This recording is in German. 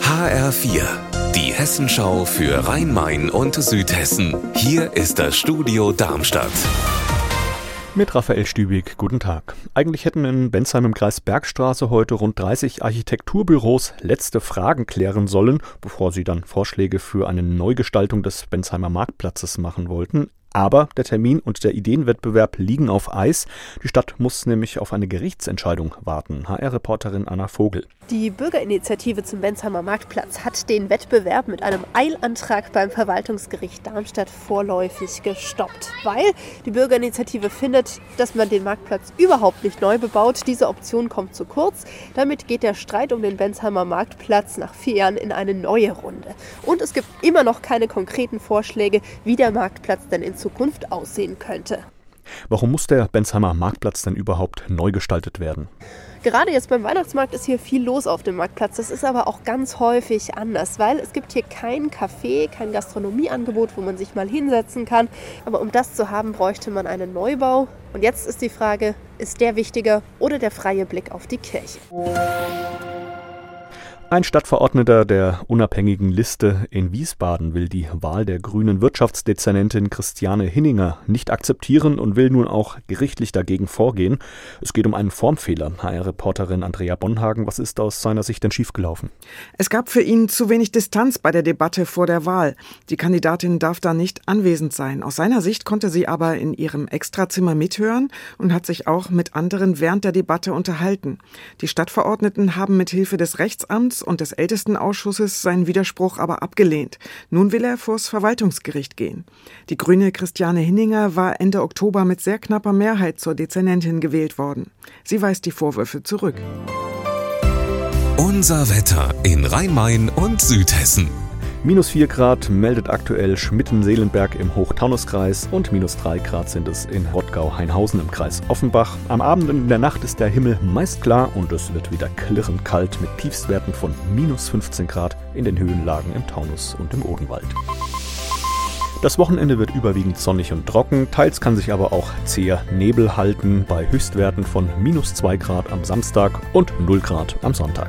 HR4, die Hessenschau für Rhein-Main und Südhessen. Hier ist das Studio Darmstadt. Mit Raphael Stübig, guten Tag. Eigentlich hätten in Bensheim im Kreis Bergstraße heute rund 30 Architekturbüros letzte Fragen klären sollen, bevor sie dann Vorschläge für eine Neugestaltung des Bensheimer Marktplatzes machen wollten. Aber der Termin und der Ideenwettbewerb liegen auf Eis. Die Stadt muss nämlich auf eine Gerichtsentscheidung warten. HR-Reporterin Anna Vogel. Die Bürgerinitiative zum Bensheimer Marktplatz hat den Wettbewerb mit einem Eilantrag beim Verwaltungsgericht Darmstadt vorläufig gestoppt, weil die Bürgerinitiative findet, dass man den Marktplatz überhaupt nicht neu bebaut. Diese Option kommt zu kurz. Damit geht der Streit um den Bensheimer Marktplatz nach vier Jahren in eine neue Runde. Und es gibt immer noch keine konkreten Vorschläge, wie der Marktplatz denn in Zukunft aussehen könnte. Warum muss der Bensheimer Marktplatz denn überhaupt neu gestaltet werden? Gerade jetzt beim Weihnachtsmarkt ist hier viel los auf dem Marktplatz. Das ist aber auch ganz häufig anders, weil es gibt hier kein Café, kein Gastronomieangebot, wo man sich mal hinsetzen kann. Aber um das zu haben, bräuchte man einen Neubau. Und jetzt ist die Frage, ist der wichtiger oder der freie Blick auf die Kirche? Ein Stadtverordneter der unabhängigen Liste in Wiesbaden will die Wahl der grünen Wirtschaftsdezernentin Christiane Hinninger nicht akzeptieren und will nun auch gerichtlich dagegen vorgehen. Es geht um einen Formfehler. HR-Reporterin Andrea Bonhagen, was ist aus seiner Sicht denn schiefgelaufen? Es gab für ihn zu wenig Distanz bei der Debatte vor der Wahl. Die Kandidatin darf da nicht anwesend sein. Aus seiner Sicht konnte sie aber in ihrem Extrazimmer mithören und hat sich auch mit anderen während der Debatte unterhalten. Die Stadtverordneten haben mit Hilfe des Rechtsamts und des Ältestenausschusses seinen Widerspruch aber abgelehnt. Nun will er vors Verwaltungsgericht gehen. Die grüne Christiane Hinninger war Ende Oktober mit sehr knapper Mehrheit zur Dezernentin gewählt worden. Sie weist die Vorwürfe zurück. Unser Wetter in Rhein-Main und Südhessen. Minus 4 Grad meldet aktuell Schmitten-Seelenberg im Hochtaunuskreis und minus 3 Grad sind es in Rottgau-Hainhausen im Kreis Offenbach. Am Abend und in der Nacht ist der Himmel meist klar und es wird wieder klirrend kalt mit Tiefstwerten von minus 15 Grad in den Höhenlagen im Taunus und im Odenwald. Das Wochenende wird überwiegend sonnig und trocken, teils kann sich aber auch zäher Nebel halten bei Höchstwerten von minus 2 Grad am Samstag und 0 Grad am Sonntag.